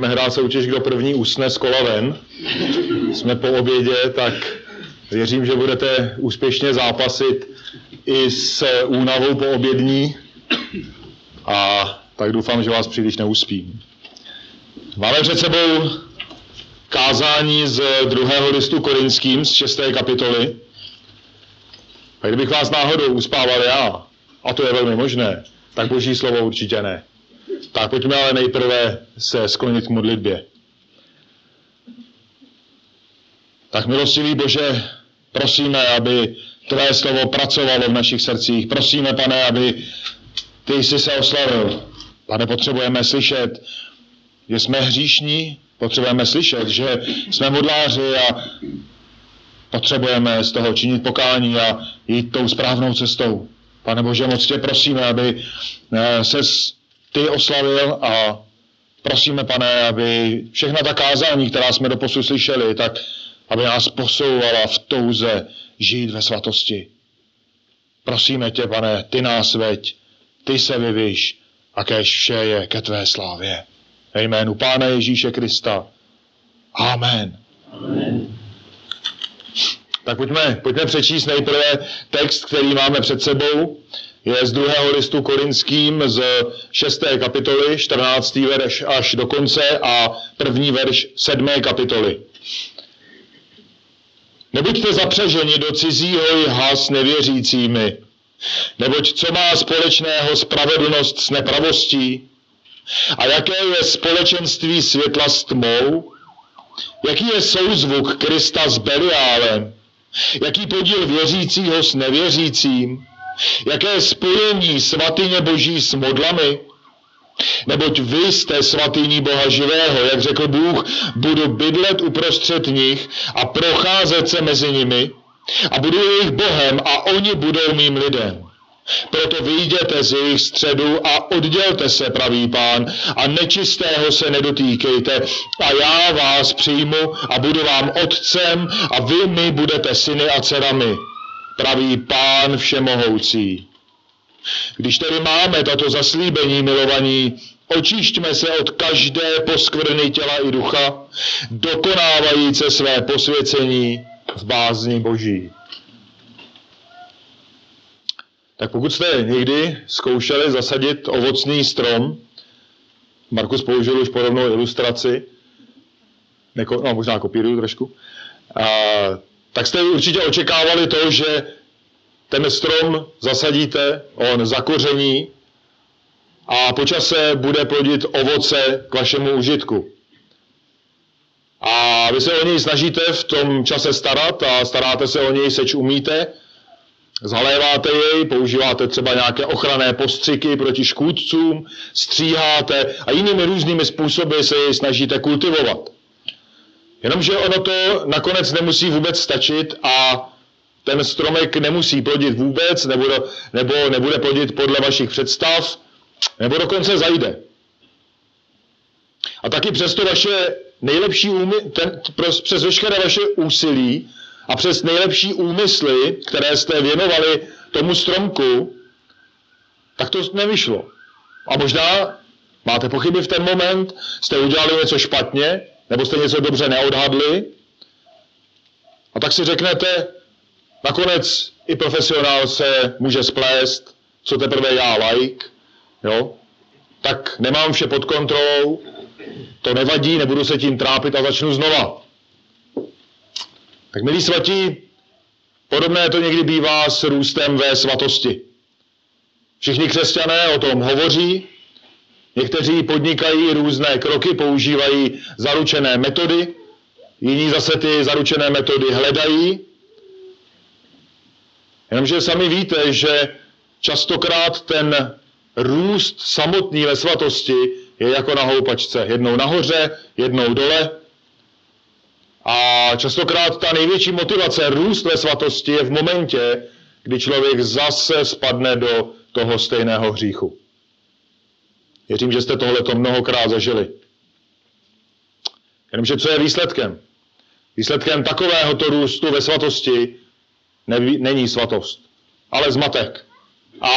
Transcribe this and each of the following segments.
Jsme hrát soutěž, kdo první usne z kola ven. Jsme po obědě, tak věřím, že budete úspěšně zápasit i s únavou po obědní. A tak doufám, že vás příliš neuspím. Máme před sebou kázání z druhého listu korinským z šesté kapitoly. A kdybych vás náhodou uspával já, a to je velmi možné, tak boží slovo určitě ne. Tak pojďme ale nejprve se sklonit k modlitbě. Tak milostivý Bože, prosíme, aby Tvé slovo pracovalo v našich srdcích. Prosíme, pane, aby Ty jsi se oslavil. Pane, potřebujeme slyšet, že jsme hříšní, potřebujeme slyšet, že jsme modláři a potřebujeme z toho činit pokání a jít tou správnou cestou. Pane Bože, moc tě prosíme, aby eh, se ty oslavil a prosíme, pane, aby všechna ta kázání, která jsme do posud slyšeli, tak aby nás posouvala v touze žít ve svatosti. Prosíme tě, pane, ty nás veď, ty se vyvíš a kež vše je ke tvé slávě. Ve jménu Pána Ježíše Krista. Amen. Amen. Tak pojďme, pojďme přečíst nejprve text, který máme před sebou. Je z druhého listu korinským z 6. kapitoly, 14. verš až do konce a první verš 7. kapitoly. Nebuďte zapřeženi do cizího jha s nevěřícími, neboť co má společného spravedlnost s nepravostí? A jaké je společenství světla s tmou? Jaký je souzvuk Krista s Beliálem? Jaký podíl věřícího s nevěřícím? Jaké spojení svatyně boží s modlami? Neboť vy jste svatyní Boha živého, jak řekl Bůh, budu bydlet uprostřed nich a procházet se mezi nimi a budu jejich Bohem a oni budou mým lidem. Proto vyjděte z jejich středu a oddělte se, pravý pán, a nečistého se nedotýkejte. A já vás přijmu a budu vám otcem a vy mi budete syny a dcerami, pravý pán všemohoucí. Když tedy máme tato zaslíbení milovaní, očišťme se od každé poskvrny těla i ducha, dokonávajíce své posvěcení v bázni Boží. Tak pokud jste někdy zkoušeli zasadit ovocný strom, Markus použil už podobnou ilustraci, neko, no, možná kopíruju trošku, a, tak jste určitě očekávali to, že ten strom zasadíte, on zakoření a po čase bude plodit ovoce k vašemu užitku. A vy se o něj snažíte v tom čase starat a staráte se o něj, seč umíte, Zaléváte jej, používáte třeba nějaké ochranné postřiky proti škůdcům, stříháte a jinými různými způsoby se jej snažíte kultivovat. Jenomže ono to nakonec nemusí vůbec stačit a ten stromek nemusí plodit vůbec, nebo, nebo nebude plodit podle vašich představ, nebo dokonce zajde. A taky přesto vaše nejlepší úmy, ten, přes veškeré vaše úsilí a přes nejlepší úmysly, které jste věnovali tomu stromku, tak to nevyšlo. A možná máte pochyby v ten moment, jste udělali něco špatně, nebo jste něco dobře neodhadli. A tak si řeknete, nakonec i profesionál se může splést, co teprve já like, jo? tak nemám vše pod kontrolou, to nevadí, nebudu se tím trápit a začnu znova. Tak milí svatí, podobné to někdy bývá s růstem ve svatosti. Všichni křesťané o tom hovoří, někteří podnikají různé kroky, používají zaručené metody, jiní zase ty zaručené metody hledají. Jenomže sami víte, že častokrát ten růst samotný ve svatosti je jako na houpačce. Jednou nahoře, jednou dole, a častokrát ta největší motivace růst ve svatosti je v momentě, kdy člověk zase spadne do toho stejného hříchu. Věřím, že jste tohleto mnohokrát zažili. Jenomže co je výsledkem? Výsledkem takovéhoto růstu ve svatosti neví, není svatost, ale zmatek. A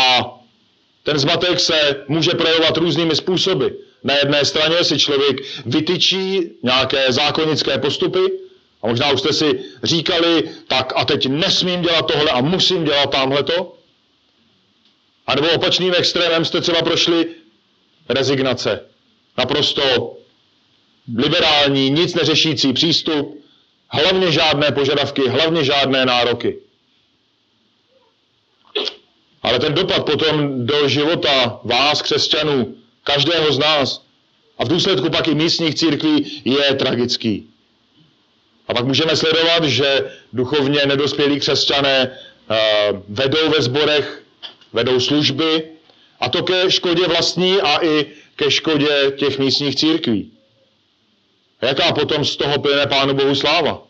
ten zmatek se může projevovat různými způsoby. Na jedné straně si člověk vytyčí nějaké zákonické postupy a možná už jste si říkali, tak a teď nesmím dělat tohle a musím dělat tamhleto. A nebo opačným extrémem jste třeba prošli rezignace. Naprosto liberální, nic neřešící přístup, hlavně žádné požadavky, hlavně žádné nároky. Ale ten dopad potom do života vás, křesťanů, každého z nás, a v důsledku pak i místních církví je tragický. A pak můžeme sledovat, že duchovně nedospělí křesťané uh, vedou ve sborech, vedou služby, a to ke škodě vlastní a i ke škodě těch místních církví. Jaká potom z toho plyne Pánu Bohu sláva?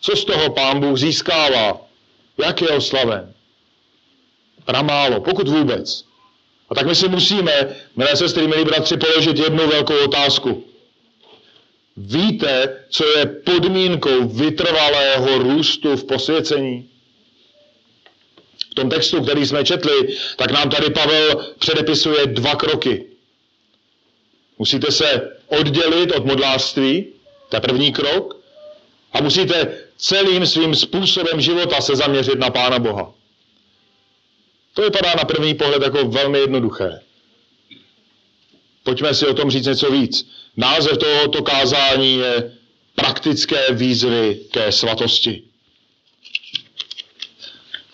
Co z toho Pán Bůh získává? Jak je oslaven? Pramálo, pokud vůbec. A tak my si musíme, milé sestry, milí bratři, položit jednu velkou otázku. Víte, co je podmínkou vytrvalého růstu v posvěcení? Tom textu, který jsme četli, tak nám tady Pavel předepisuje dva kroky. Musíte se oddělit od modlářství, to je první krok, a musíte celým svým způsobem života se zaměřit na Pána Boha. To vypadá na první pohled jako velmi jednoduché. Pojďme si o tom říct něco víc. Název tohoto kázání je praktické výzvy ke svatosti.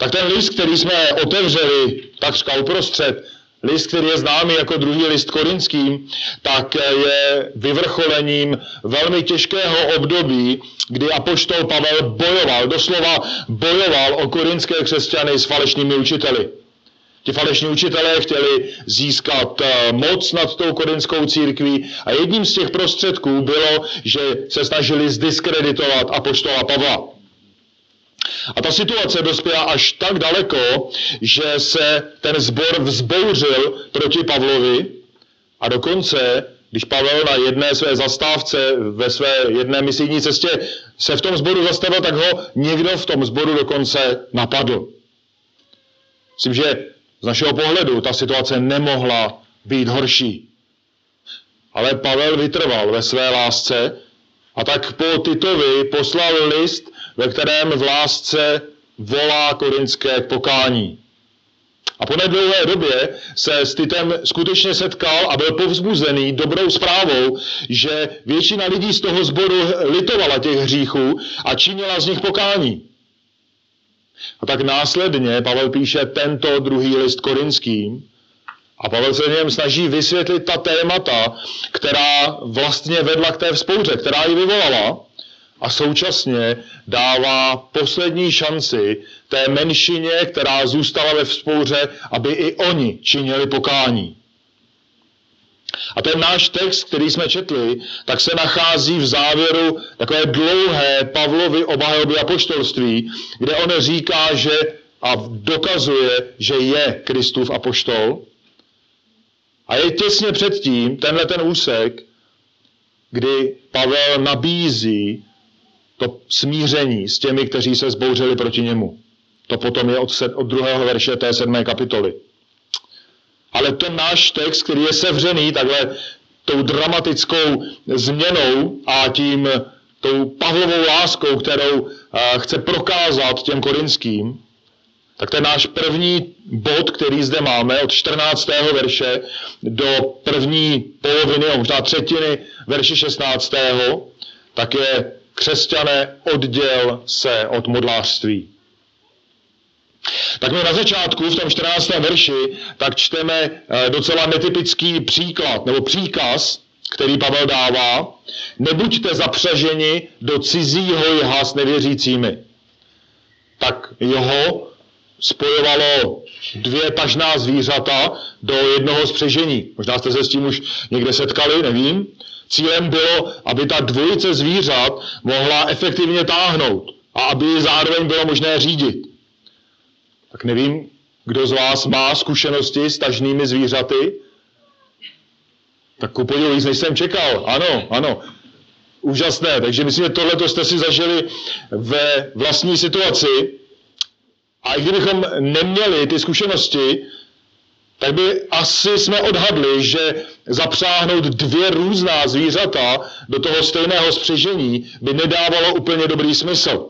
Tak ten list, který jsme otevřeli takřka uprostřed, list, který je známý jako druhý list korinským, tak je vyvrcholením velmi těžkého období, kdy apoštol Pavel bojoval, doslova bojoval o korinské křesťany s falešnými učiteli. Ti falešní učitelé chtěli získat eh, moc nad tou korinskou církví a jedním z těch prostředků bylo, že se snažili zdiskreditovat apoštola Pavla. A ta situace dospěla až tak daleko, že se ten zbor vzbouřil proti Pavlovi a dokonce, když Pavel na jedné své zastávce ve své jedné misijní cestě se v tom zboru zastavil, tak ho někdo v tom zboru dokonce napadl. Myslím, že z našeho pohledu ta situace nemohla být horší. Ale Pavel vytrval ve své lásce a tak po Titovi poslal list, ve kterém v lásce volá korinské pokání. A po nedlouhé době se s Titem skutečně setkal a byl povzbuzený dobrou zprávou, že většina lidí z toho sboru litovala těch hříchů a činila z nich pokání. A tak následně Pavel píše tento druhý list korinským a Pavel se něm snaží vysvětlit ta témata, která vlastně vedla k té vzpouře, která ji vyvolala a současně dává poslední šanci té menšině, která zůstala ve vzpouře, aby i oni činili pokání. A ten náš text, který jsme četli, tak se nachází v závěru takové dlouhé Pavlovy obhajoby apoštolství, kde on říká, že a dokazuje, že je Kristův apoštol. A je těsně předtím tenhle ten úsek, kdy Pavel nabízí to smíření s těmi, kteří se zbouřili proti němu. To potom je od, od druhého verše té sedmé kapitoly. Ale ten náš text, který je sevřený takhle tou dramatickou změnou a tím tou Pavlovou láskou, kterou chce prokázat těm korinským, tak ten náš první bod, který zde máme od 14. verše do první poloviny, možná třetiny verše 16. tak je křesťané odděl se od modlářství. Tak my na začátku, v tom 14. verši, tak čteme eh, docela netypický příklad, nebo příkaz, který Pavel dává. Nebuďte zapřaženi do cizího jha s nevěřícími. Tak jeho spojovalo dvě tažná zvířata do jednoho spřežení. Možná jste se s tím už někde setkali, nevím. Cílem bylo, aby ta dvojice zvířat mohla efektivně táhnout a aby ji zároveň bylo možné řídit. Tak nevím, kdo z vás má zkušenosti s tažnými zvířaty. Tak podivu víc, než jsem čekal. Ano, ano. Úžasné. Takže myslím, že tohle jste si zažili ve vlastní situaci. A i kdybychom neměli ty zkušenosti, tak by asi jsme odhadli, že zapřáhnout dvě různá zvířata do toho stejného spřežení by nedávalo úplně dobrý smysl.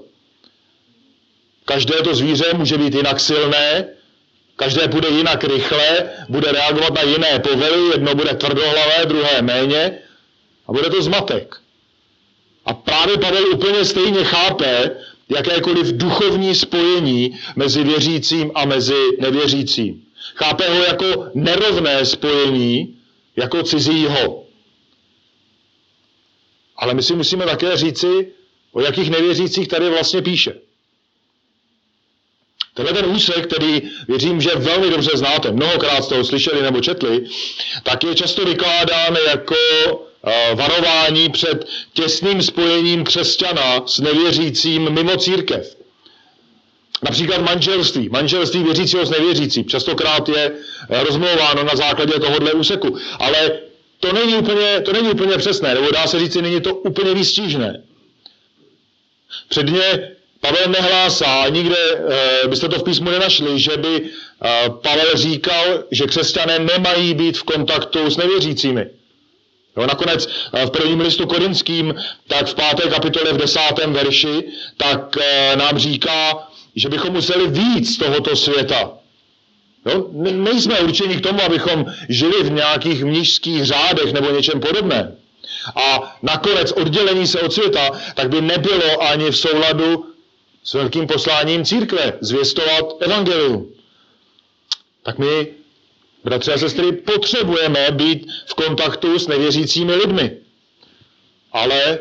Každé to zvíře může být jinak silné, každé bude jinak rychle, bude reagovat na jiné povely, jedno bude tvrdohlavé, druhé méně a bude to zmatek. A právě Pavel úplně stejně chápe jakékoliv duchovní spojení mezi věřícím a mezi nevěřícím. Chápe ho jako nerovné spojení, jako cizího. Ale my si musíme také říci, o jakých nevěřících tady vlastně píše. Tenhle ten úsek, který věřím, že velmi dobře znáte, mnohokrát jste ho slyšeli nebo četli, tak je často vykládán jako uh, varování před těsným spojením křesťana s nevěřícím mimo církev. Například manželství. Manželství věřícího s nevěřícím. Častokrát je eh, rozmlouváno na základě tohohle úseku. Ale to není úplně, to není úplně přesné, nebo dá se říct, není to úplně výstížné. Předně Pavel nehlásá, nikde e, byste to v písmu nenašli, že by e, Pavel říkal, že křesťané nemají být v kontaktu s nevěřícími. Jo, nakonec v prvním listu korinským, tak v páté kapitole v desátém verši, tak nám říká, že bychom museli víc z tohoto světa. Jo? Nejsme určeni k tomu, abychom žili v nějakých mnižských řádech nebo něčem podobném. A nakonec oddělení se od světa, tak by nebylo ani v souladu s velkým posláním církve, zvěstovat evangelium. Tak my, bratři a sestry, potřebujeme být v kontaktu s nevěřícími lidmi. Ale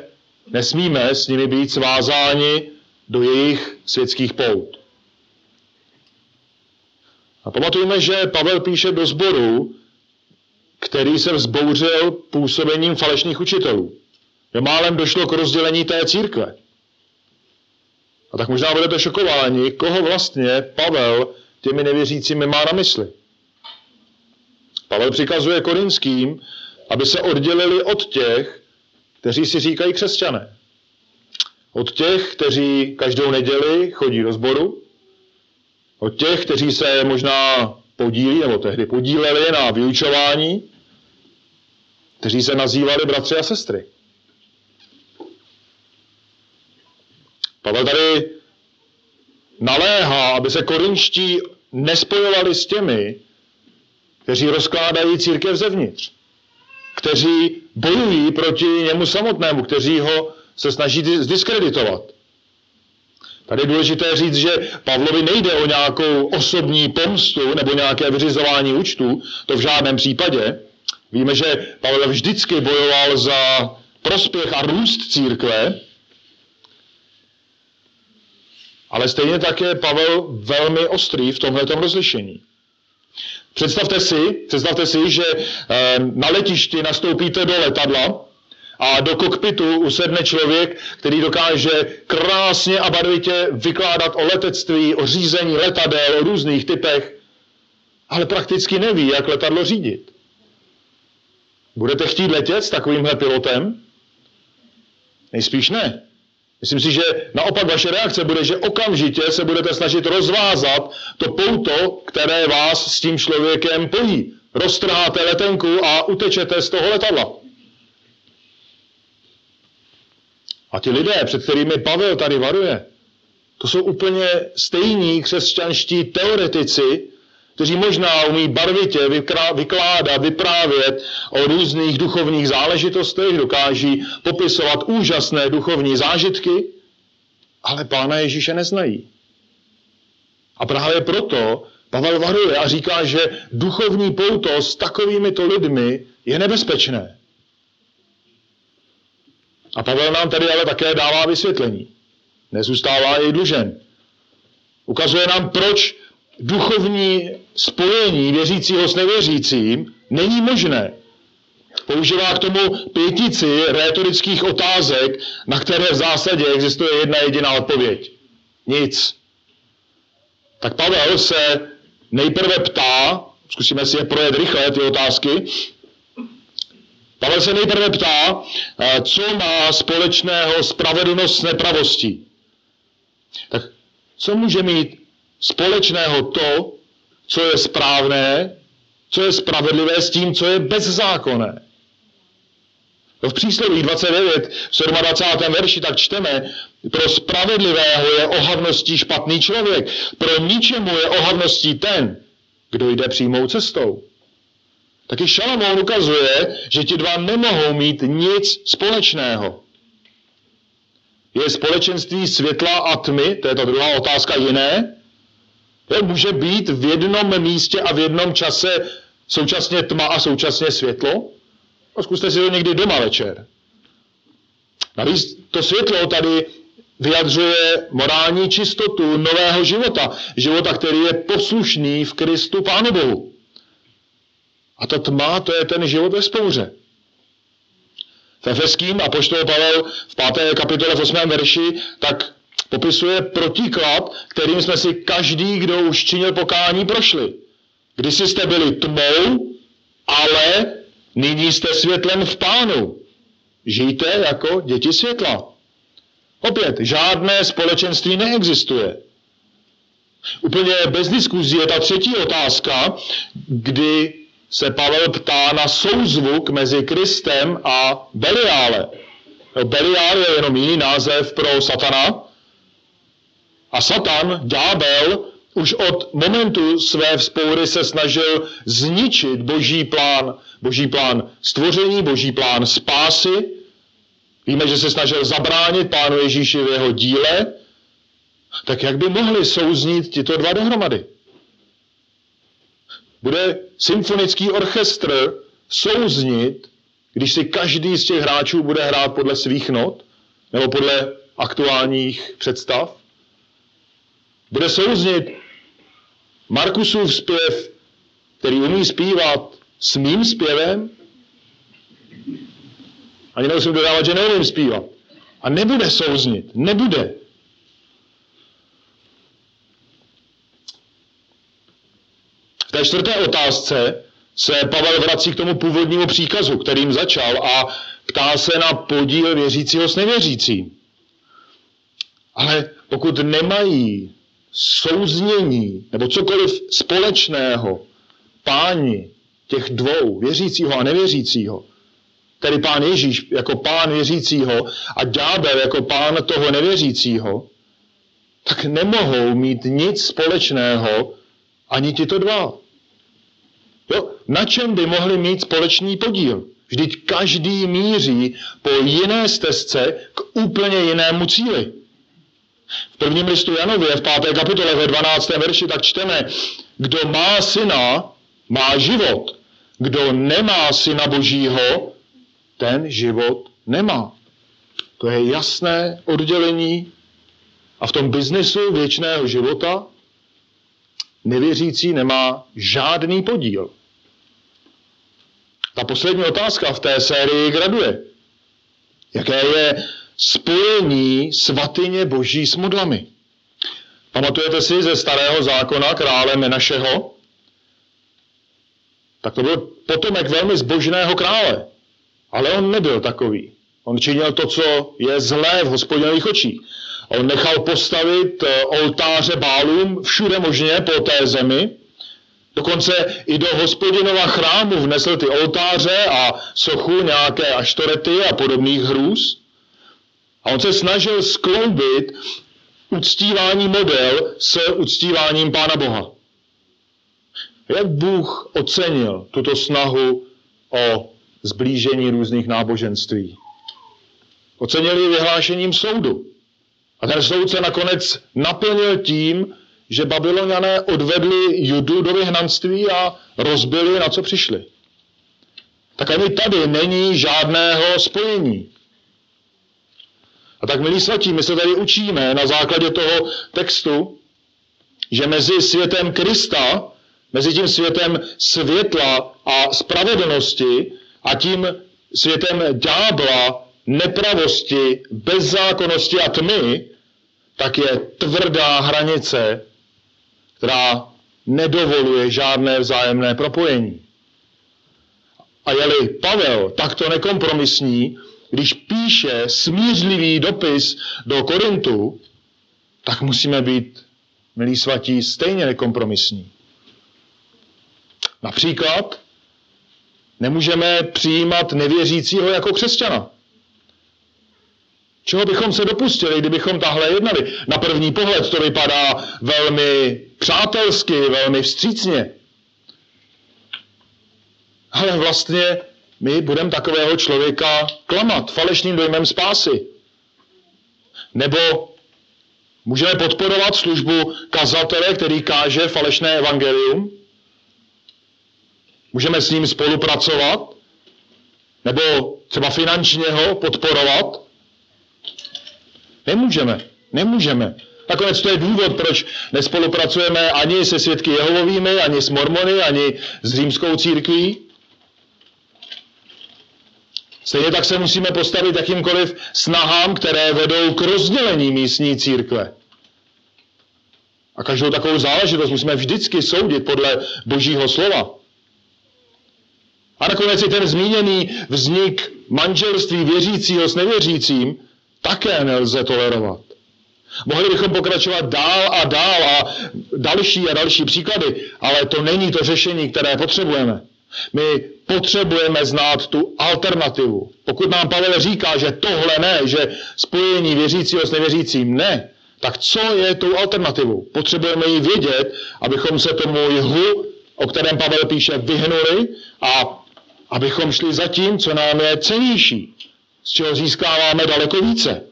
nesmíme s nimi být svázáni do jejich světských pout. A pamatujme, že Pavel píše do sboru, který se vzbouřil působením falešných učitelů. Že málem došlo k rozdělení té církve. A tak možná budete šokováni, koho vlastně Pavel těmi nevěřícími má na mysli. Pavel přikazuje korinským, aby se oddělili od těch, kteří si říkají křesťané. Od těch, kteří každou neděli chodí do sboru, od těch, kteří se možná podílí, nebo tehdy podíleli na vyučování, kteří se nazývali bratři a sestry. Pavel tady naléhá, aby se korinští nespojovali s těmi, kteří rozkládají církev zevnitř, kteří bojují proti němu samotnému, kteří ho se snaží zdiskreditovat. Tady je důležité říct, že Pavlovi nejde o nějakou osobní pomstu nebo nějaké vyřizování účtu, to v žádném případě. Víme, že Pavel vždycky bojoval za prospěch a růst církve, ale stejně tak je Pavel velmi ostrý v tomhle rozlišení. Představte si, představte si, že eh, na letišti nastoupíte do letadla a do kokpitu usedne člověk, který dokáže krásně a barvitě vykládat o letectví, o řízení letadel, o různých typech, ale prakticky neví, jak letadlo řídit. Budete chtít letět s takovýmhle pilotem? Nejspíš ne. Myslím si, že naopak vaše reakce bude, že okamžitě se budete snažit rozvázat to pouto, které vás s tím člověkem pojí. Roztrháte letenku a utečete z toho letadla. A ti lidé, před kterými Pavel tady varuje, to jsou úplně stejní křesťanští teoretici, kteří možná umí barvitě vykládat, vyprávět o různých duchovních záležitostech, dokáží popisovat úžasné duchovní zážitky, ale Pána Ježíše neznají. A právě proto Pavel varuje a říká, že duchovní pouto s takovými lidmi je nebezpečné. A Pavel nám tady ale také dává vysvětlení. Nezůstává jej dlužen. Ukazuje nám, proč duchovní spojení věřícího s nevěřícím není možné. Používá k tomu pětici rétorických otázek, na které v zásadě existuje jedna jediná odpověď. Nic. Tak Pavel se nejprve ptá, zkusíme si je projet rychle, ty otázky, Pavel se nejprve ptá, eh, co má společného spravedlnost s nepravostí. Tak co může mít společného to, co je správné, co je spravedlivé s tím, co je bezzákonné. No v přísloví 29, v 27. verši tak čteme, pro spravedlivého je ohavností špatný člověk, pro ničemu je ohavností ten, kdo jde přímou cestou. Taky Šalamoun ukazuje, že ti dva nemohou mít nic společného. Je společenství světla a tmy, to je ta druhá otázka, jiné? To může být v jednom místě a v jednom čase současně tma a současně světlo? A zkuste si to někdy doma večer. Navíc to světlo tady vyjadřuje morální čistotu nového života. Života, který je poslušný v Kristu Pánu Bohu. A ta tma, to je ten život ve spouře. V Efeským a poštol Pavel v 5. kapitole v 8. verši tak popisuje protiklad, kterým jsme si každý, kdo už činil pokání, prošli. Když jste byli tmou, ale Nyní jste světlem v pánu. Žijte jako děti světla. Opět, žádné společenství neexistuje. Úplně bez diskuzí je ta třetí otázka, kdy se Pavel ptá na souzvuk mezi Kristem a Beliále. No, Beliál je jenom jiný název pro satana. A satan, ďábel, už od momentu své vzpoury se snažil zničit boží plán, boží plán stvoření, boží plán spásy. Víme, že se snažil zabránit pánu Ježíši v jeho díle. Tak jak by mohli souznít tyto dva dohromady? Bude symfonický orchestr souznit, když si každý z těch hráčů bude hrát podle svých not nebo podle aktuálních představ? Bude souznit Markusův zpěv, který umí zpívat s mým zpěvem, ani nemusím dodávat, že neumím zpívat. A nebude souznit, nebude. Té čtvrté otázce se Pavel vrací k tomu původnímu příkazu, kterým začal a ptá se na podíl věřícího s nevěřícím. Ale pokud nemají souznění nebo cokoliv společného páni těch dvou, věřícího a nevěřícího, tedy pán Ježíš jako pán věřícího a ďábel jako pán toho nevěřícího, tak nemohou mít nic společného ani tyto dva. Jo? Na čem by mohli mít společný podíl? Vždyť každý míří po jiné stezce k úplně jinému cíli. V prvním listu Janově v páté kapitole ve 12. verši tak čteme, kdo má syna, má život. Kdo nemá syna božího, ten život nemá. To je jasné oddělení a v tom biznesu věčného života nevěřící nemá žádný podíl. Ta poslední otázka v té sérii graduje. Jaké je spojení svatyně boží s modlami. Pamatujete si ze starého zákona krále Menašeho? Tak to byl potomek velmi zbožného krále. Ale on nebyl takový. On činil to, co je zlé v hospodinových očích. On nechal postavit eh, oltáře bálům všude možně po té zemi. Dokonce i do hospodinova chrámu vnesl ty oltáře a sochu nějaké aštorety a podobných hrůz. A on se snažil skloubit uctívání model s uctíváním Pána Boha. Jak Bůh ocenil tuto snahu o zblížení různých náboženství? Ocenil ji vyhlášením soudu. A ten soud se nakonec naplnil tím, že babyloniané odvedli judu do vyhnanství a rozbili, na co přišli. Tak ani tady není žádného spojení. A tak, milí svatí, my se tady učíme na základě toho textu, že mezi světem Krista, mezi tím světem světla a spravedlnosti a tím světem ďábla, nepravosti, bezzákonnosti a tmy, tak je tvrdá hranice, která nedovoluje žádné vzájemné propojení. A je-li Pavel takto nekompromisní, když píše smířlivý dopis do Korintu, tak musíme být, milí svatí, stejně nekompromisní. Například nemůžeme přijímat nevěřícího jako křesťana. Čeho bychom se dopustili, kdybychom tahle jednali? Na první pohled to vypadá velmi přátelsky, velmi vstřícně. Ale vlastně my budeme takového člověka klamat falešným dojmem spásy. Nebo můžeme podporovat službu kazatele, který káže falešné evangelium. Můžeme s ním spolupracovat. Nebo třeba finančně ho podporovat. Nemůžeme. Nemůžeme. Nakonec to je důvod, proč nespolupracujeme ani se svědky Jehovovými, ani s mormony, ani s římskou církví. Stejně tak se musíme postavit jakýmkoliv snahám, které vedou k rozdělení místní církve. A každou takovou záležitost musíme vždycky soudit podle Božího slova. A nakonec i ten zmíněný vznik manželství věřícího s nevěřícím také nelze tolerovat. Mohli bychom pokračovat dál a dál a další a další příklady, ale to není to řešení, které potřebujeme. My potřebujeme znát tu alternativu. Pokud nám Pavel říká, že tohle ne, že spojení věřícího s nevěřícím ne, tak co je tou alternativou? Potřebujeme ji vědět, abychom se tomu jhu, o kterém Pavel píše, vyhnuli a abychom šli za tím, co nám je cenější, z čeho získáváme daleko více.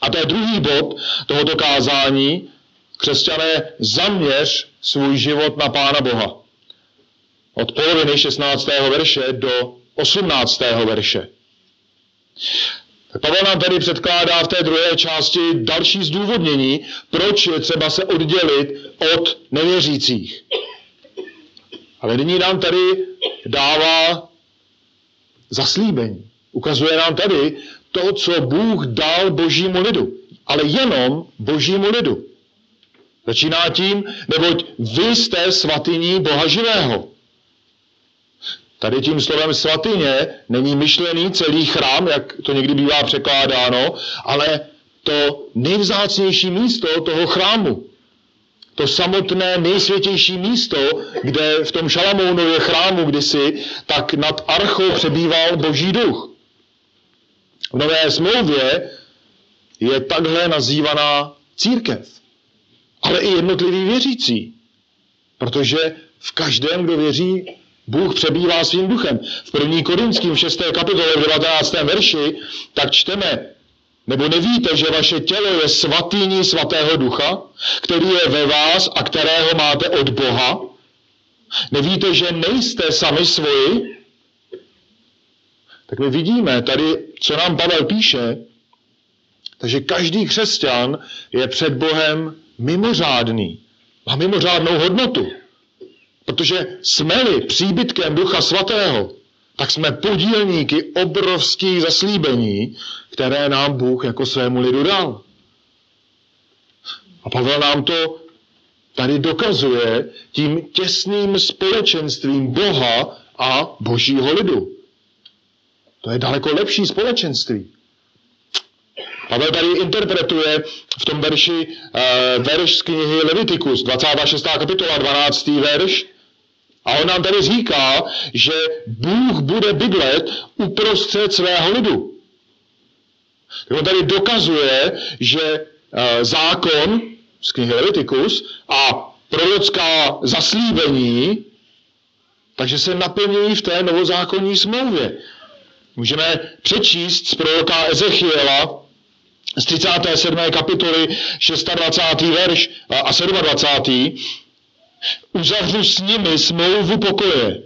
A to je druhý bod tohoto kázání. Křesťané, zaměř svůj život na Pána Boha od poloviny 16. verše do 18. verše. Pavel nám tady předkládá v té druhé části další zdůvodnění, proč je třeba se oddělit od nevěřících. Ale nyní nám tady dává zaslíbení. Ukazuje nám tady to, co Bůh dal božímu lidu. Ale jenom božímu lidu. Začíná tím, neboť vy jste svatyní Boha živého. Tady tím slovem svatyně není myšlený celý chrám, jak to někdy bývá překládáno, ale to nejvzácnější místo toho chrámu. To samotné nejsvětější místo, kde v tom Šalamounově chrámu kdysi, tak nad archou přebýval boží duch. V nové smlouvě je takhle nazývaná církev. Ale i jednotliví věřící. Protože v každém, kdo věří, Bůh přebývá svým duchem. V 1. Korinským 6. kapitole v 19. verši tak čteme, nebo nevíte, že vaše tělo je svatýní svatého ducha, který je ve vás a kterého máte od Boha? Nevíte, že nejste sami svoji? Tak my vidíme tady, co nám Pavel píše, takže každý křesťan je před Bohem mimořádný. Má mimořádnou hodnotu. Protože jsme-li příbytkem Ducha Svatého, tak jsme podílníky obrovských zaslíbení, které nám Bůh jako svému lidu dal. A Pavel nám to tady dokazuje tím těsným společenstvím Boha a božího lidu. To je daleko lepší společenství. Pavel tady interpretuje v tom verši uh, verš z knihy Leviticus, 26. kapitola, 12. verš, a on nám tady říká, že Bůh bude bydlet uprostřed svého lidu. On tady dokazuje, že eh, zákon z knihy Leviticus a prorocká zaslíbení, takže se naplňují v té novozákonní smlouvě. Můžeme přečíst z proroka Ezechiela z 37. kapitoly 26. verš a 27 uzavřu s nimi smlouvu pokoje.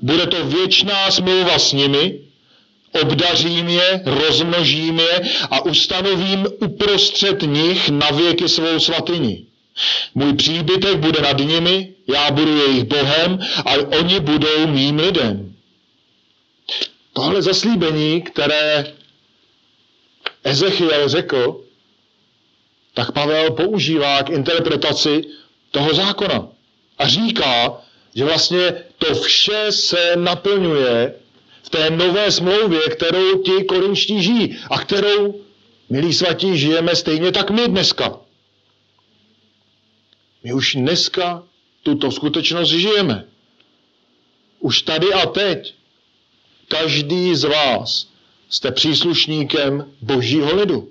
Bude to věčná smlouva s nimi, obdařím je, rozmnožím je a ustanovím uprostřed nich na věky svou svatyni. Můj příbytek bude nad nimi, já budu jejich Bohem a oni budou mým lidem. Tohle zaslíbení, které Ezechiel řekl, tak Pavel používá k interpretaci toho zákona a říká, že vlastně to vše se naplňuje v té nové smlouvě, kterou ti korinští žijí a kterou, milí svatí, žijeme stejně tak my dneska. My už dneska tuto skutečnost žijeme. už tady a teď, každý z vás jste příslušníkem božího lidu.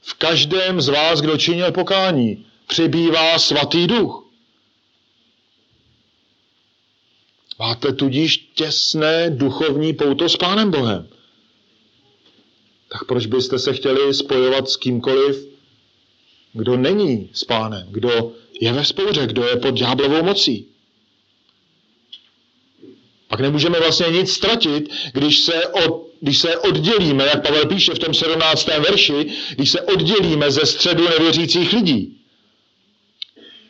V každém z vás, kdo činil pokání, přibývá svatý duch. Máte tudíž těsné duchovní pouto s Pánem Bohem. Tak proč byste se chtěli spojovat s kýmkoliv, kdo není s Pánem, kdo je ve spouře, kdo je pod ďáblovou mocí? Pak nemůžeme vlastně nic ztratit, když se, od, když se oddělíme, jak Pavel píše v tom 17. verši, když se oddělíme ze středu nevěřících lidí.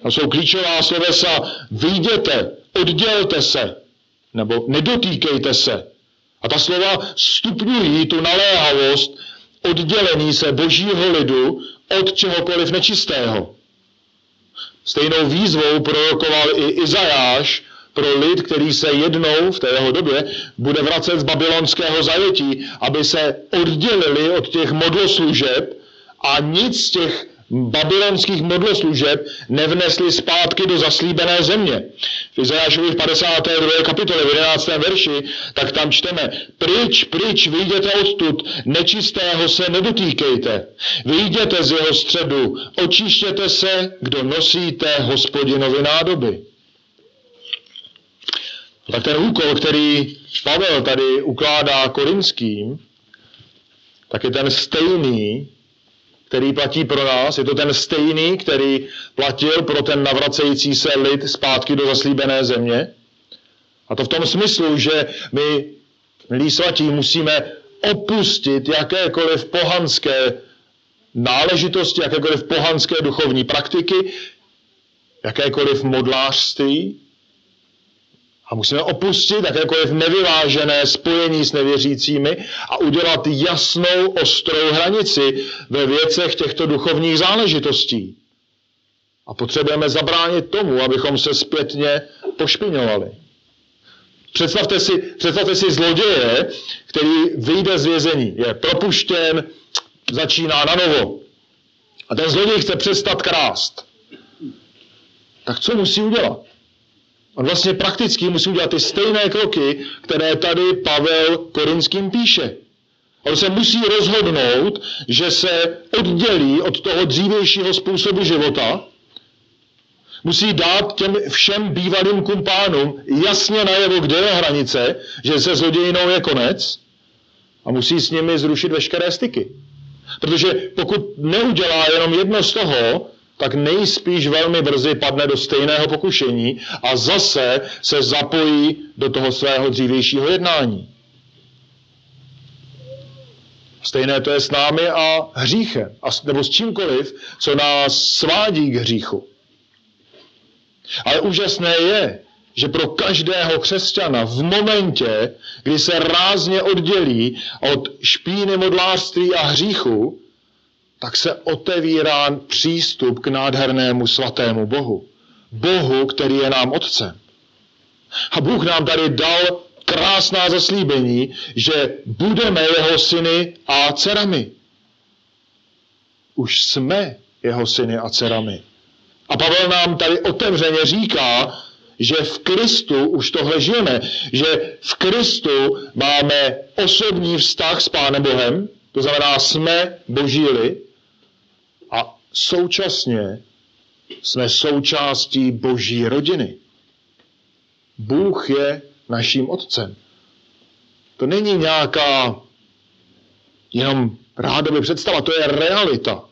To jsou klíčová slovesa, vyjděte, oddělte se, nebo nedotýkejte se. A ta slova stupňují tu naléhavost oddělení se božího lidu od čehokoliv nečistého. Stejnou výzvou prorokoval i Izajáš pro lid, který se jednou v té jeho době bude vracet z babylonského zajetí, aby se oddělili od těch modloslužeb a nic z těch babylonských modloslužeb nevnesli zpátky do zaslíbené země. V Izajášovi v 52. kapitole v 11. verši, tak tam čteme, pryč, pryč, vyjděte odtud, nečistého se nedotýkejte. Vyjděte z jeho středu, očištěte se, kdo nosíte hospodinovi nádoby. Tak ten úkol, který Pavel tady ukládá korinským, tak je ten stejný, který platí pro nás. Je to ten stejný, který platil pro ten navracející se lid zpátky do zaslíbené země. A to v tom smyslu, že my, milí svatí, musíme opustit jakékoliv pohanské náležitosti, jakékoliv pohanské duchovní praktiky, jakékoliv modlářství, a musíme opustit jakékoliv nevyvážené spojení s nevěřícími a udělat jasnou, ostrou hranici ve věcech těchto duchovních záležitostí. A potřebujeme zabránit tomu, abychom se zpětně pošpiňovali. Představte si, představte si zloděje, který vyjde z vězení, je propuštěn, začíná na novo. A ten zloděj chce přestat krást. Tak co musí udělat? On vlastně prakticky musí udělat ty stejné kroky, které tady Pavel Korinským píše. On se musí rozhodnout, že se oddělí od toho dřívějšího způsobu života, musí dát těm všem bývalým kumpánům jasně najevo, kde je hranice, že se zlodějinou je konec a musí s nimi zrušit veškeré styky. Protože pokud neudělá jenom jedno z toho, tak nejspíš velmi brzy padne do stejného pokušení a zase se zapojí do toho svého dřívějšího jednání. Stejné to je s námi a hříchem, a, nebo s čímkoliv, co nás svádí k hříchu. Ale úžasné je, že pro každého křesťana v momentě, kdy se rázně oddělí od špíny modlářství a hříchu, tak se otevírá přístup k nádhernému svatému Bohu. Bohu, který je nám Otcem. A Bůh nám tady dal krásná zaslíbení, že budeme jeho syny a dcerami. Už jsme jeho syny a dcerami. A Pavel nám tady otevřeně říká, že v Kristu už tohle žijeme, že v Kristu máme osobní vztah s Pánem Bohem, to znamená, jsme boží lid, a současně jsme součástí boží rodiny. Bůh je naším otcem. To není nějaká jenom rádoby představa, to je realita.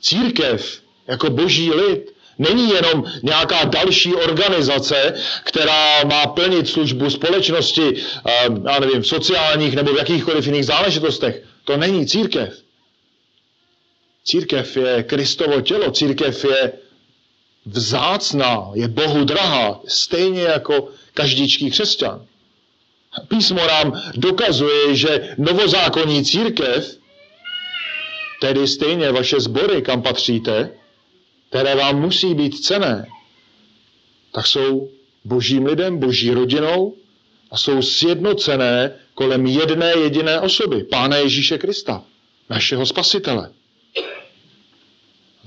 Církev jako boží lid není jenom nějaká další organizace, která má plnit službu společnosti, eh, já nevím, v sociálních nebo v jakýchkoliv jiných záležitostech. To není církev. Církev je Kristovo tělo, církev je vzácná, je Bohu drahá, stejně jako každičký křesťan. Písmo nám dokazuje, že novozákonní církev, tedy stejně vaše sbory, kam patříte, které vám musí být cené, tak jsou božím lidem, boží rodinou a jsou sjednocené kolem jedné jediné osoby, Pána Ježíše Krista, našeho spasitele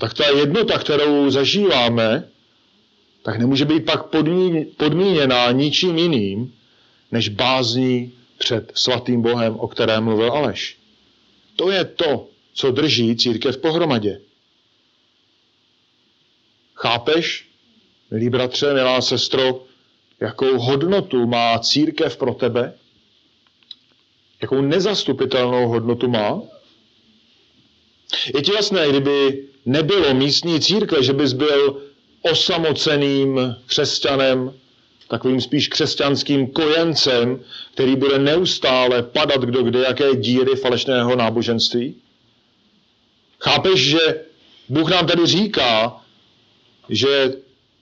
tak ta jednota, kterou zažíváme, tak nemůže být pak podmíněná ničím jiným, než bázní před svatým Bohem, o kterém mluvil Aleš. To je to, co drží církev pohromadě. Chápeš, milý bratře, milá sestro, jakou hodnotu má církev pro tebe? Jakou nezastupitelnou hodnotu má? Je ti jasné, kdyby nebylo místní církve, že bys byl osamoceným křesťanem, takovým spíš křesťanským kojencem, který bude neustále padat kdo kde jaké díry falešného náboženství? Chápeš, že Bůh nám tady říká, že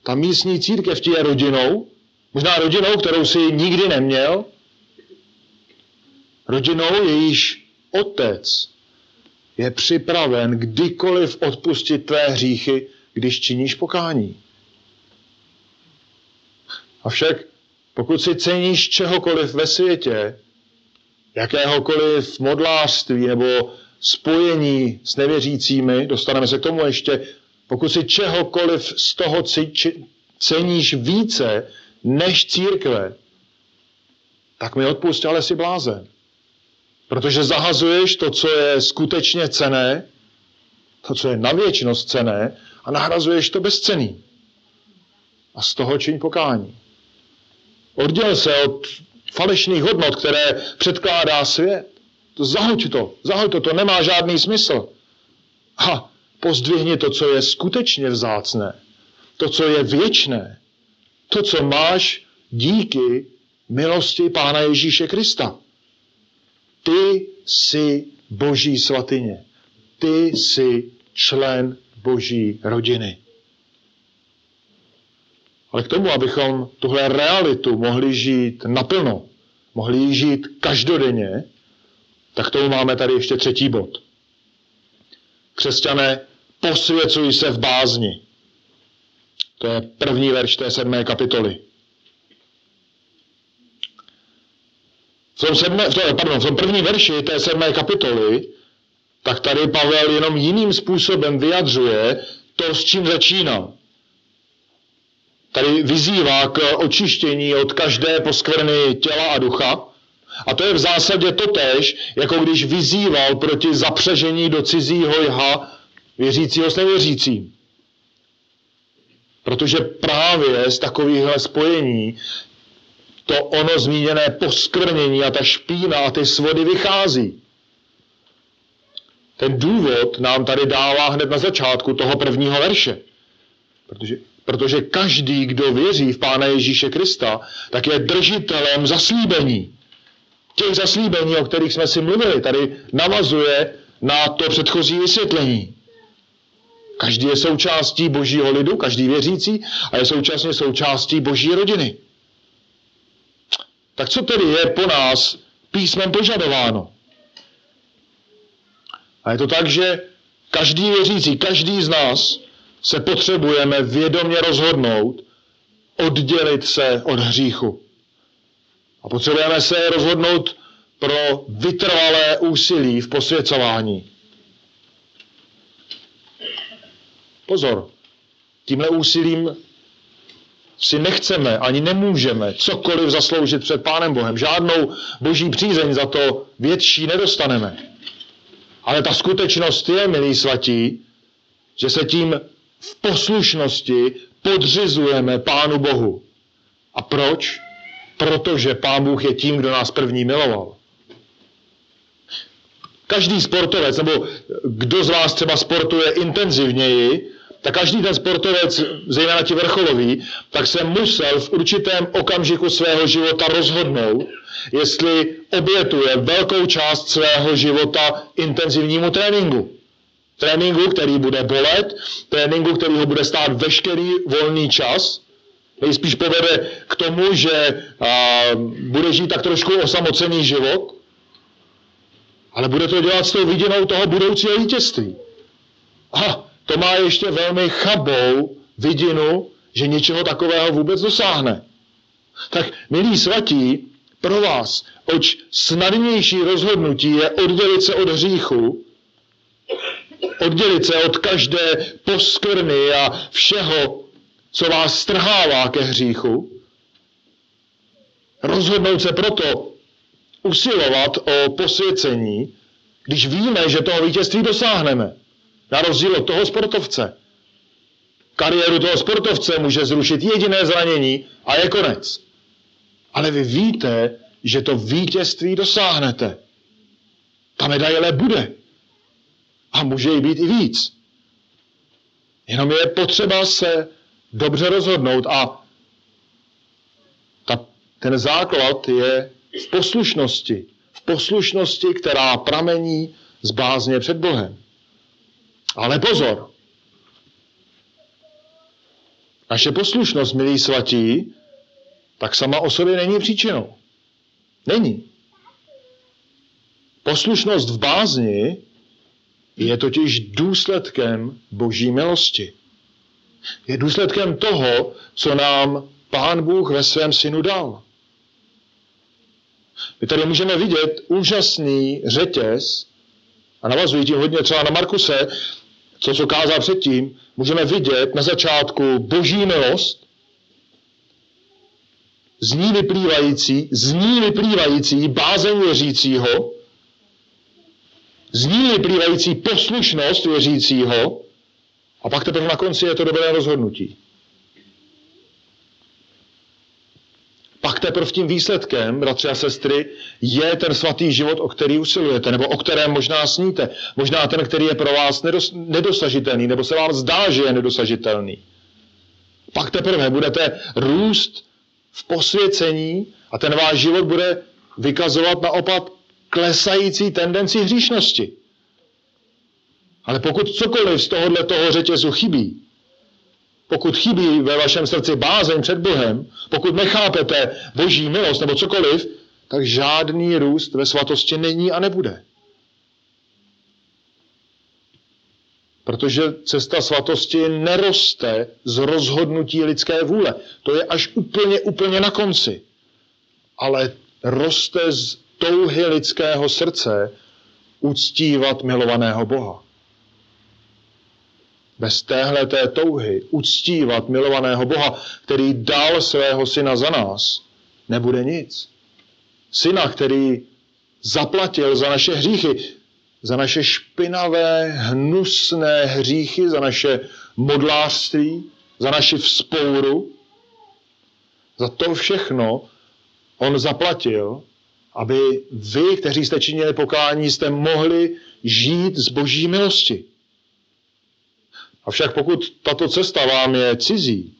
ta místní církev ti je rodinou, možná rodinou, kterou si nikdy neměl, rodinou, jejíž otec je připraven kdykoliv odpustit tvé hříchy, když činíš pokání. Avšak pokud si ceníš čehokoliv ve světě, jakéhokoliv modlářství nebo spojení s nevěřícími, dostaneme se k tomu ještě, pokud si čehokoliv z toho ceníš více než církve, tak mi odpust, ale si blázen. Protože zahazuješ to, co je skutečně cené, to, co je na věčnost cené, a nahrazuješ to bezcený. A z toho čiň pokání. Odděl se od falešných hodnot, které předkládá svět. To zahoď to, zahoď to, to nemá žádný smysl. A pozdvihni to, co je skutečně vzácné, to, co je věčné, to, co máš díky milosti Pána Ježíše Krista. Ty jsi boží svatyně. Ty jsi člen boží rodiny. Ale k tomu, abychom tuhle realitu mohli žít naplno, mohli ji žít každodenně, tak tomu máme tady ještě třetí bod. Křesťané, posvěcují se v bázni. To je první verš té sedmé kapitoly. V tom, sedmé, v tom, pardon, v tom první verši té sedmé kapitoly, tak tady Pavel jenom jiným způsobem vyjadřuje to, s čím začínal. Tady vyzývá k očištění od každé poskvrny těla a ducha. A to je v zásadě totéž, jako když vyzýval proti zapřežení do cizího jha věřícího s nevěřícím. Protože právě z takovýchhle spojení to ono zmíněné poskvrnění a ta špína a ty svody vychází. Ten důvod nám tady dává hned na začátku toho prvního verše. Protože, protože každý, kdo věří v Pána Ježíše Krista, tak je držitelem zaslíbení. Těch zaslíbení, o kterých jsme si mluvili, tady navazuje na to předchozí vysvětlení. Každý je součástí božího lidu, každý věřící a je současně součástí boží rodiny. Tak co tedy je po nás písmem požadováno? A je to tak, že každý věřící, každý z nás se potřebujeme vědomě rozhodnout, oddělit se od hříchu. A potřebujeme se rozhodnout pro vytrvalé úsilí v posvěcování. Pozor, tímhle úsilím si nechceme ani nemůžeme cokoliv zasloužit před Pánem Bohem. Žádnou boží přízeň za to větší nedostaneme. Ale ta skutečnost je, milí svatí, že se tím v poslušnosti podřizujeme Pánu Bohu. A proč? Protože Pán Bůh je tím, kdo nás první miloval. Každý sportovec, nebo kdo z vás třeba sportuje intenzivněji, tak každý ten sportovec, zejména ti vrcholový, tak se musel v určitém okamžiku svého života rozhodnout, jestli obětuje velkou část svého života intenzivnímu tréninku. Tréninku, který bude bolet, tréninku, který ho bude stát veškerý volný čas, nejspíš povede k tomu, že a, bude žít tak trošku osamocený život, ale bude to dělat s tou vidinou toho budoucího vítězství. A to má ještě velmi chabou vidinu, že něčeho takového vůbec dosáhne. Tak, milí svatí, pro vás, oč snadnější rozhodnutí je oddělit se od hříchu, oddělit se od každé poskrny a všeho, co vás strhává ke hříchu, rozhodnout se proto usilovat o posvěcení, když víme, že toho vítězství dosáhneme. Na rozdíl od toho sportovce. Kariéru toho sportovce může zrušit jediné zranění a je konec. Ale vy víte, že to vítězství dosáhnete. Ta medaile bude. A může jí být i víc. Jenom je potřeba se dobře rozhodnout a ta, ten základ je v poslušnosti. V poslušnosti, která pramení z bázně před Bohem. Ale pozor! Naše poslušnost, milí svatí, tak sama o sobě není příčinou. Není. Poslušnost v bázni je totiž důsledkem boží milosti. Je důsledkem toho, co nám Pán Bůh ve svém synu dal. My tady můžeme vidět úžasný řetěz, a navazují tím hodně třeba na Markuse, co co kázal předtím, můžeme vidět na začátku boží milost, z ní vyplývající, z ní vyplývající bázeň věřícího, z ní vyplývající poslušnost věřícího a pak teprve na konci je to dobré rozhodnutí. Pak teprve tím výsledkem, bratři a sestry, je ten svatý život, o který usilujete, nebo o kterém možná sníte. Možná ten, který je pro vás nedosažitelný, nebo se vám zdá, že je nedosažitelný. Pak teprve budete růst v posvěcení a ten váš život bude vykazovat naopak klesající tendenci hříšnosti. Ale pokud cokoliv z tohohle toho řetězu chybí, pokud chybí ve vašem srdci bázeň před Bohem, pokud nechápete boží milost nebo cokoliv, tak žádný růst ve svatosti není a nebude. Protože cesta svatosti neroste z rozhodnutí lidské vůle. To je až úplně, úplně na konci. Ale roste z touhy lidského srdce uctívat milovaného Boha. Bez téhle té touhy uctívat milovaného Boha, který dal svého syna za nás, nebude nic. Syna, který zaplatil za naše hříchy, za naše špinavé, hnusné hříchy, za naše modlářství, za naši vzpouru. Za to všechno on zaplatil, aby vy, kteří jste činili pokání, jste mohli žít z boží milosti. Avšak pokud tato cesta vám je cizí,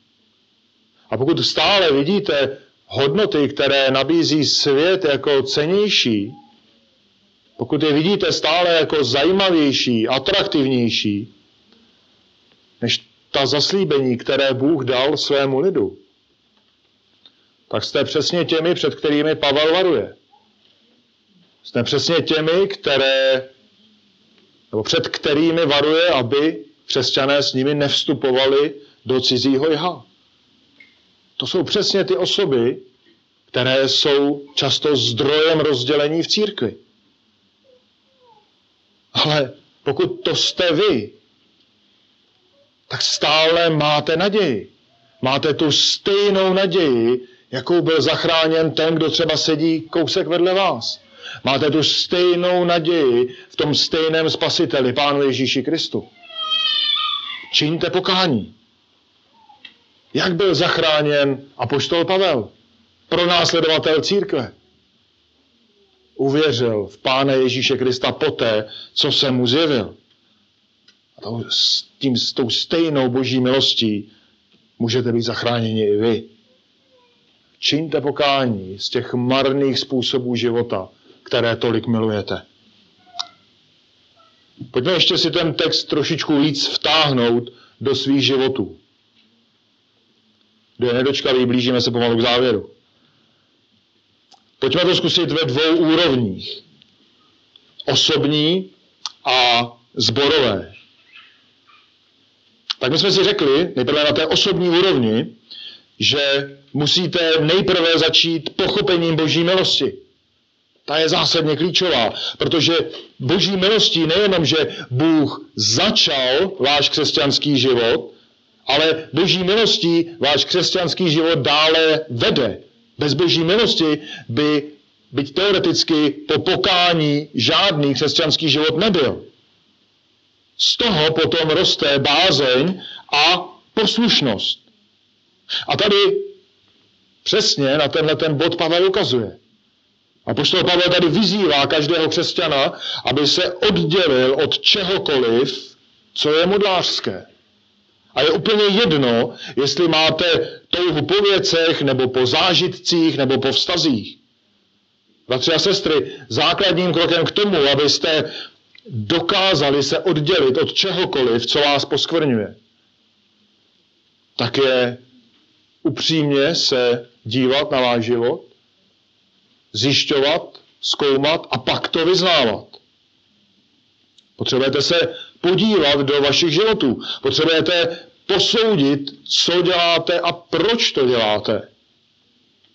a pokud stále vidíte hodnoty, které nabízí svět jako cenější, pokud je vidíte stále jako zajímavější, atraktivnější, než ta zaslíbení, které Bůh dal svému lidu, tak jste přesně těmi, před kterými Pavel varuje. Jste přesně těmi, které, nebo před kterými varuje, aby křesťané s nimi nevstupovali do cizího jha. To jsou přesně ty osoby, které jsou často zdrojem rozdělení v církvi. Ale pokud to jste vy, tak stále máte naději. Máte tu stejnou naději, jakou byl zachráněn ten, kdo třeba sedí kousek vedle vás. Máte tu stejnou naději v tom stejném spasiteli, Pánu Ježíši Kristu. Čiňte pokání. Jak byl zachráněn apoštol Pavel, pronásledovatel církve? Uvěřil v Pána Ježíše Krista poté, co se mu zjevil. A to, s, tím, s tou stejnou boží milostí můžete být zachráněni i vy. Čiňte pokání z těch marných způsobů života, které tolik milujete. Pojďme ještě si ten text trošičku víc vtáhnout do svých životů. Kdo je nedočkavý, blížíme se pomalu k závěru. Pojďme to zkusit ve dvou úrovních. Osobní a zborové. Tak my jsme si řekli, nejprve na té osobní úrovni, že musíte nejprve začít pochopením Boží milosti. Ta je zásadně klíčová, protože boží milostí nejenom, že Bůh začal váš křesťanský život, Ale boží milostí váš křesťanský život dále vede. Bez boží milosti by, byť teoreticky, po pokání žádný křesťanský život nebyl. Z toho potom roste bázeň a poslušnost. A tady přesně na tenhle ten bod Pavel ukazuje. A poštol Pavel tady vyzývá každého křesťana, aby se oddělil od čehokoliv, co je modlářské. A je úplně jedno, jestli máte touhu po věcech, nebo po zážitcích, nebo po vztazích. Bratři a sestry, základním krokem k tomu, abyste dokázali se oddělit od čehokoliv, co vás poskvrňuje, tak je upřímně se dívat na váš život, zjišťovat, zkoumat a pak to vyznávat. Potřebujete se podívat do vašich životů. Potřebujete posoudit, co děláte a proč to děláte.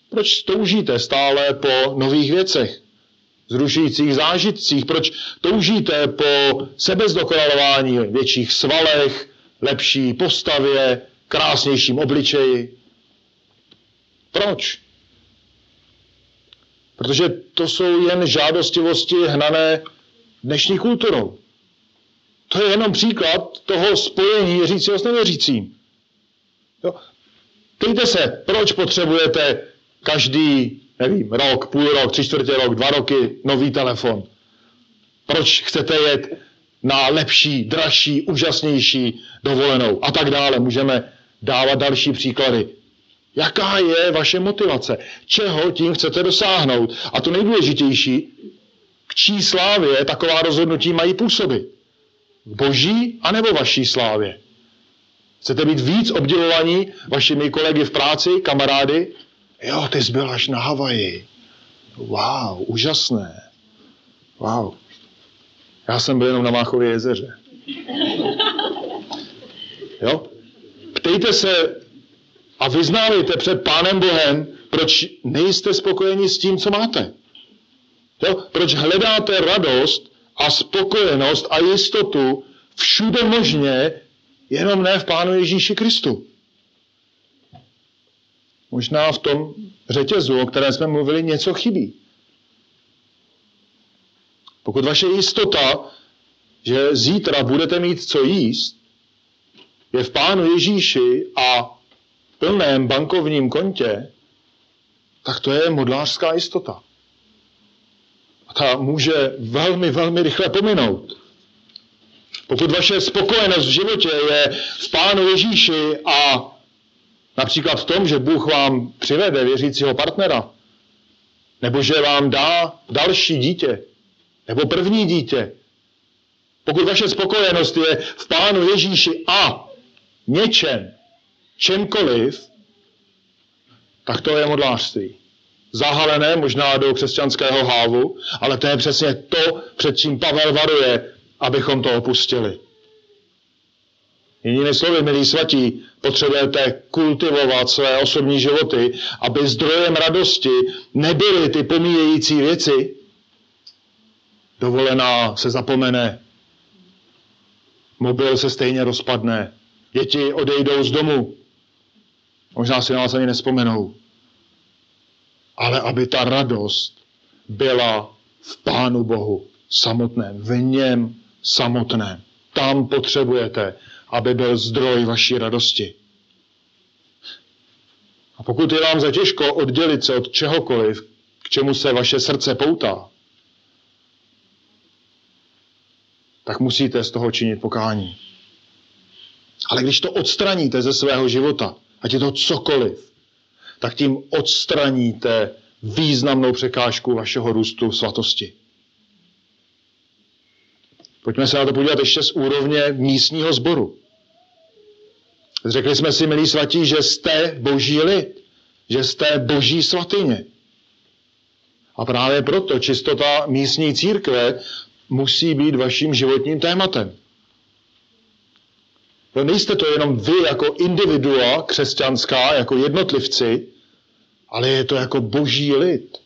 Proč toužíte stále po nových věcech, zrušujících zážitcích? Proč toužíte po sebezdokonalování, větších svalech, lepší postavě, krásnějším obličeji? Proč? Protože to jsou jen žádostivosti hnané dnešní kulturou. To je jenom příklad toho spojení věřícího s nevěřícím. Jo? Ptejte se, proč potřebujete každý, nevím, rok, půl rok, tři čtvrtě rok, dva roky nový telefon? Proč chcete jet na lepší, dražší, úžasnější dovolenou a tak dále. Můžeme dávat další příklady. Jaká je vaše motivace? Čeho tím chcete dosáhnout? A to nejdůležitější, k čí slávě taková rozhodnutí mají působit? boží anebo vaší slávě? Chcete být víc obdivovaní vašimi kolegy v práci, kamarády? Jo, ty jsi byl až na Havaji. Wow, úžasné. Wow. Já jsem byl jenom na Máchově jezeře. Jo? Ptejte se a vyznávejte před Pánem Bohem, proč nejste spokojeni s tím, co máte. Jo? Proč hledáte radost a spokojenost a jistotu všude možně, jenom ne v Pánu Ježíši Kristu. Možná v tom řetězu, o kterém jsme mluvili, něco chybí. Pokud vaše jistota, že zítra budete mít co jíst, je v Pánu Ježíši a plném bankovním kontě, tak to je modlářská jistota ta může velmi, velmi rychle pominout. Pokud vaše spokojenost v životě je v Pánu Ježíši a například v tom, že Bůh vám přivede věřícího partnera, nebo že vám dá další dítě, nebo první dítě, pokud vaše spokojenost je v Pánu Ježíši a něčem, čemkoliv, tak to je modlářství zahalené možná do křesťanského hávu, ale to je přesně to, před čím Pavel varuje, abychom to opustili. Jinými slovy, milí svatí, potřebujete kultivovat své osobní životy, aby zdrojem radosti nebyly ty pomíjející věci. Dovolená se zapomene, mobil se stejně rozpadne, děti odejdou z domu, možná si na vás ani nespomenou ale aby ta radost byla v Pánu Bohu samotném, v něm samotném. Tam potřebujete, aby byl zdroj vaší radosti. A pokud je vám za těžko oddělit se od čehokoliv, k čemu se vaše srdce poutá, tak musíte z toho činit pokání. Ale když to odstraníte ze svého života, ať je to cokoliv, tak tím odstraníte významnou překážku vašeho růstu svatosti. Pojďme se na to podívat ještě z úrovně místního sboru. Řekli jsme si, milí svatí, že jste boží lid, že jste boží svatyně. A právě proto čistota místní církve musí být vaším životním tématem. To nejste to jenom vy jako individua křesťanská, jako jednotlivci, ale je to jako boží lid.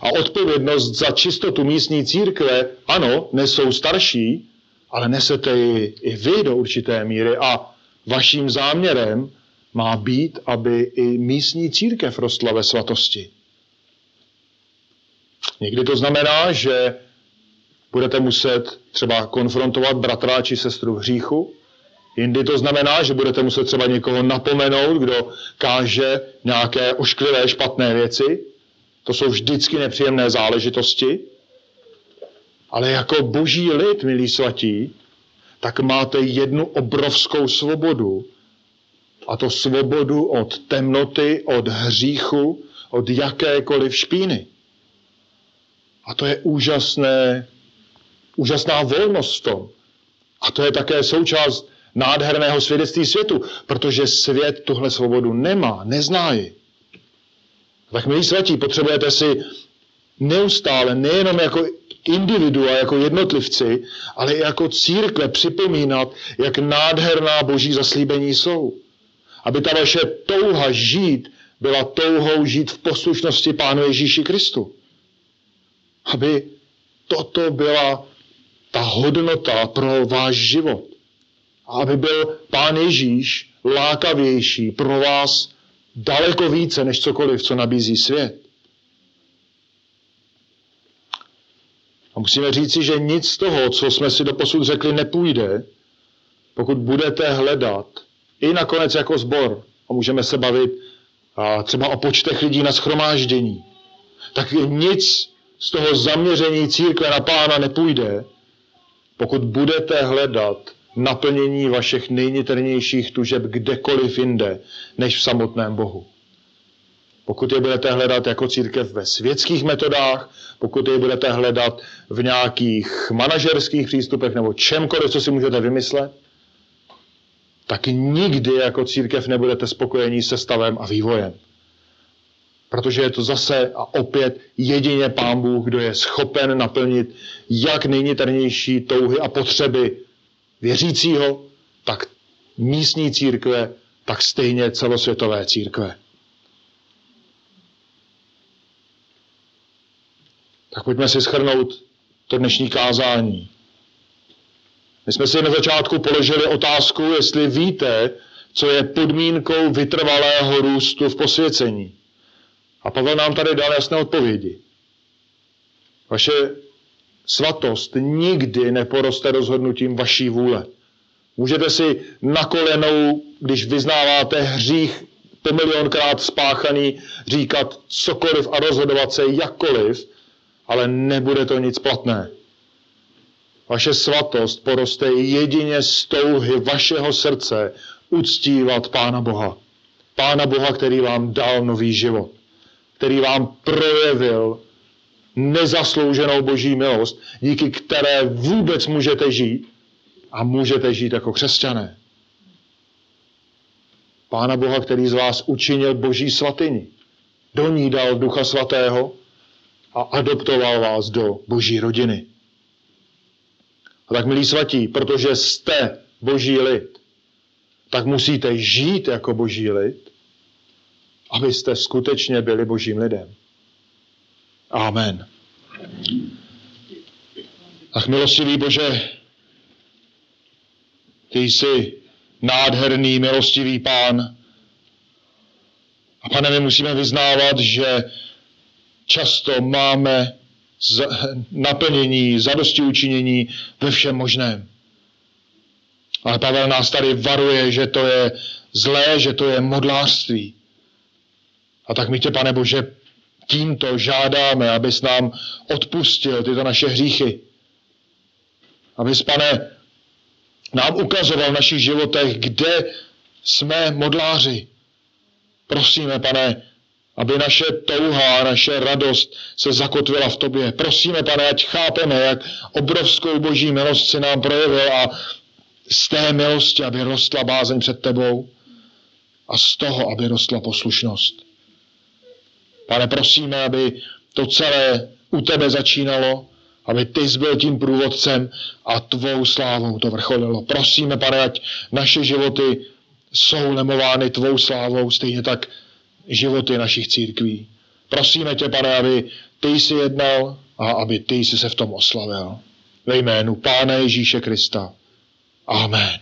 A odpovědnost za čistotu místní církve, ano, nesou starší, ale nesete ji i vy do určité míry. A vaším záměrem má být, aby i místní církev rostla ve svatosti. Někdy to znamená, že budete muset třeba konfrontovat bratra či sestru v hříchu. Jindy to znamená, že budete muset třeba někoho napomenout, kdo káže nějaké ošklivé, špatné věci. To jsou vždycky nepříjemné záležitosti. Ale jako boží lid, milí svatí, tak máte jednu obrovskou svobodu. A to svobodu od temnoty, od hříchu, od jakékoliv špíny. A to je úžasné, úžasná volnost v tom. A to je také součást nádherného svědectví světu, protože svět tuhle svobodu nemá, nezná ji. Tak milí svatí, potřebujete si neustále, nejenom jako individua, jako jednotlivci, ale i jako církve připomínat, jak nádherná boží zaslíbení jsou. Aby ta vaše touha žít byla touhou žít v poslušnosti Pánu Ježíši Kristu. Aby toto byla ta hodnota pro váš život. Aby byl Pán Ježíš lákavější pro vás daleko více než cokoliv, co nabízí svět. A musíme říci, že nic z toho, co jsme si doposud řekli, nepůjde, pokud budete hledat i nakonec jako zbor, a můžeme se bavit a třeba o počtech lidí na schromáždění, tak nic z toho zaměření církve na pána nepůjde, pokud budete hledat naplnění vašich nejniternějších tužeb kdekoliv jinde, než v samotném Bohu. Pokud je budete hledat jako církev ve světských metodách, pokud je budete hledat v nějakých manažerských přístupech nebo čemkoliv, co si můžete vymyslet, tak nikdy jako církev nebudete spokojení se stavem a vývojem. Protože je to zase a opět jedině Pán Bůh, kdo je schopen naplnit jak nejniternější touhy a potřeby věřícího, tak místní církve, tak stejně celosvětové církve. Tak pojďme si schrnout to dnešní kázání. My jsme si na začátku položili otázku, jestli víte, co je podmínkou vytrvalého růstu v posvěcení. A Pavel nám tady dal jasné odpovědi. Vaše svatost nikdy neporoste rozhodnutím vaší vůle. Můžete si na kolenou, když vyznáváte hřích po milionkrát spáchaný, říkat cokoliv a rozhodovat se jakkoliv, ale nebude to nic platné. Vaše svatost poroste jedině z touhy vašeho srdce uctívat Pána Boha. Pána Boha, který vám dal nový život, který vám projevil nezaslouženou boží milost, díky které vůbec můžete žít a můžete žít jako křesťané. Pána Boha, který z vás učinil boží svatyni. Do ní dal ducha svatého, a adoptoval vás do boží rodiny. A tak, milí svatí, protože jste boží lid, tak musíte žít jako boží lid, abyste skutečně byli božím lidem. Amen. Ach, milostivý Bože, ty jsi nádherný, milostivý pán. A pane, my musíme vyznávat, že často máme naplnění, zadosti učinění ve všem možném. Ale Pavel nás tady varuje, že to je zlé, že to je modlářství. A tak my tě, pane Bože, tímto žádáme, abys nám odpustil tyto naše hříchy. Abys, pane, nám ukazoval v našich životech, kde jsme modláři. Prosíme, pane, aby naše touha, naše radost se zakotvila v tobě. Prosíme, pane, ať chápeme, jak obrovskou boží milost si nám projevil a z té milosti, aby rostla bázeň před tebou a z toho, aby rostla poslušnost. Pane, prosíme, aby to celé u tebe začínalo, aby ty jsi byl tím průvodcem a tvou slávou to vrcholilo. Prosíme, pane, ať naše životy jsou lemovány tvou slávou, stejně tak životy našich církví. Prosíme tě, pane, aby ty jsi jednal a aby ty jsi se v tom oslavil. Ve jménu Pána Ježíše Krista. Amen.